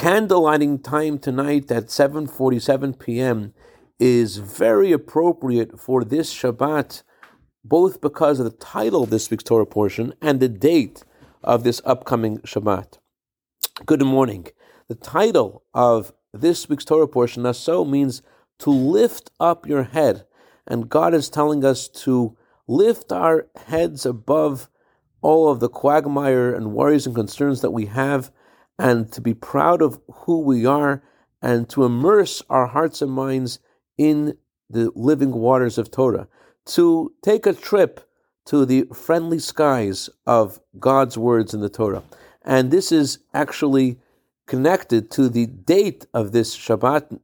candle lighting time tonight at 7:47 p.m. is very appropriate for this Shabbat, both because of the title of this week's Torah portion and the date of this upcoming Shabbat. Good morning. The title of this week's Torah portion, Naso, means to lift up your head, and God is telling us to lift our heads above all of the quagmire and worries and concerns that we have and to be proud of who we are and to immerse our hearts and minds in the living waters of Torah, to take a trip to the friendly skies of God's words in the Torah. And this is actually connected to the date of this Shabbat,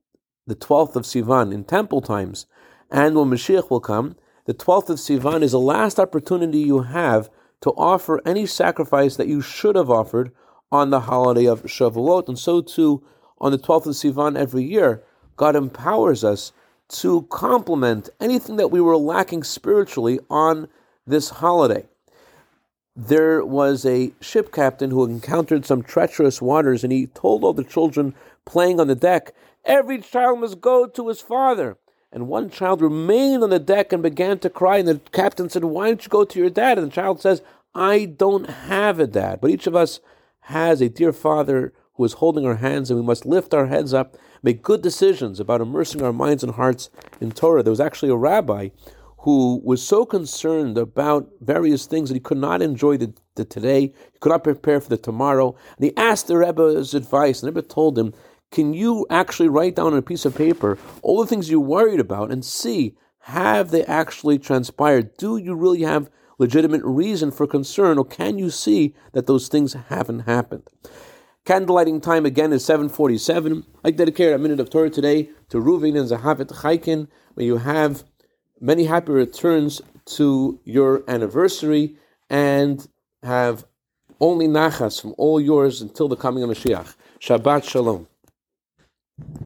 the 12th of Sivan, in temple times. And when Mashiach will come, the 12th of Sivan is the last opportunity you have to offer any sacrifice that you should have offered on the holiday of Shavuot, and so too on the 12th of Sivan every year, God empowers us to complement anything that we were lacking spiritually on this holiday. There was a ship captain who encountered some treacherous waters, and he told all the children playing on the deck, Every child must go to his father. And one child remained on the deck and began to cry. And the captain said, Why don't you go to your dad? And the child says, I don't have a dad. But each of us has a dear Father who is holding our hands, and we must lift our heads up, make good decisions about immersing our minds and hearts in Torah. There was actually a rabbi who was so concerned about various things that he could not enjoy the, the today, he could not prepare for the tomorrow. And he asked the Rebbe's advice, and the Rebbe told him, Can you actually write down on a piece of paper all the things you're worried about and see have they actually transpired? Do you really have legitimate reason for concern, or can you see that those things haven't happened? Candlelighting time again is 747. I dedicate a minute of Torah today to Ruvin and Zahavet Chaikin, where you have many happy returns to your anniversary and have only nachas from all yours until the coming of Mashiach. Shabbat Shalom.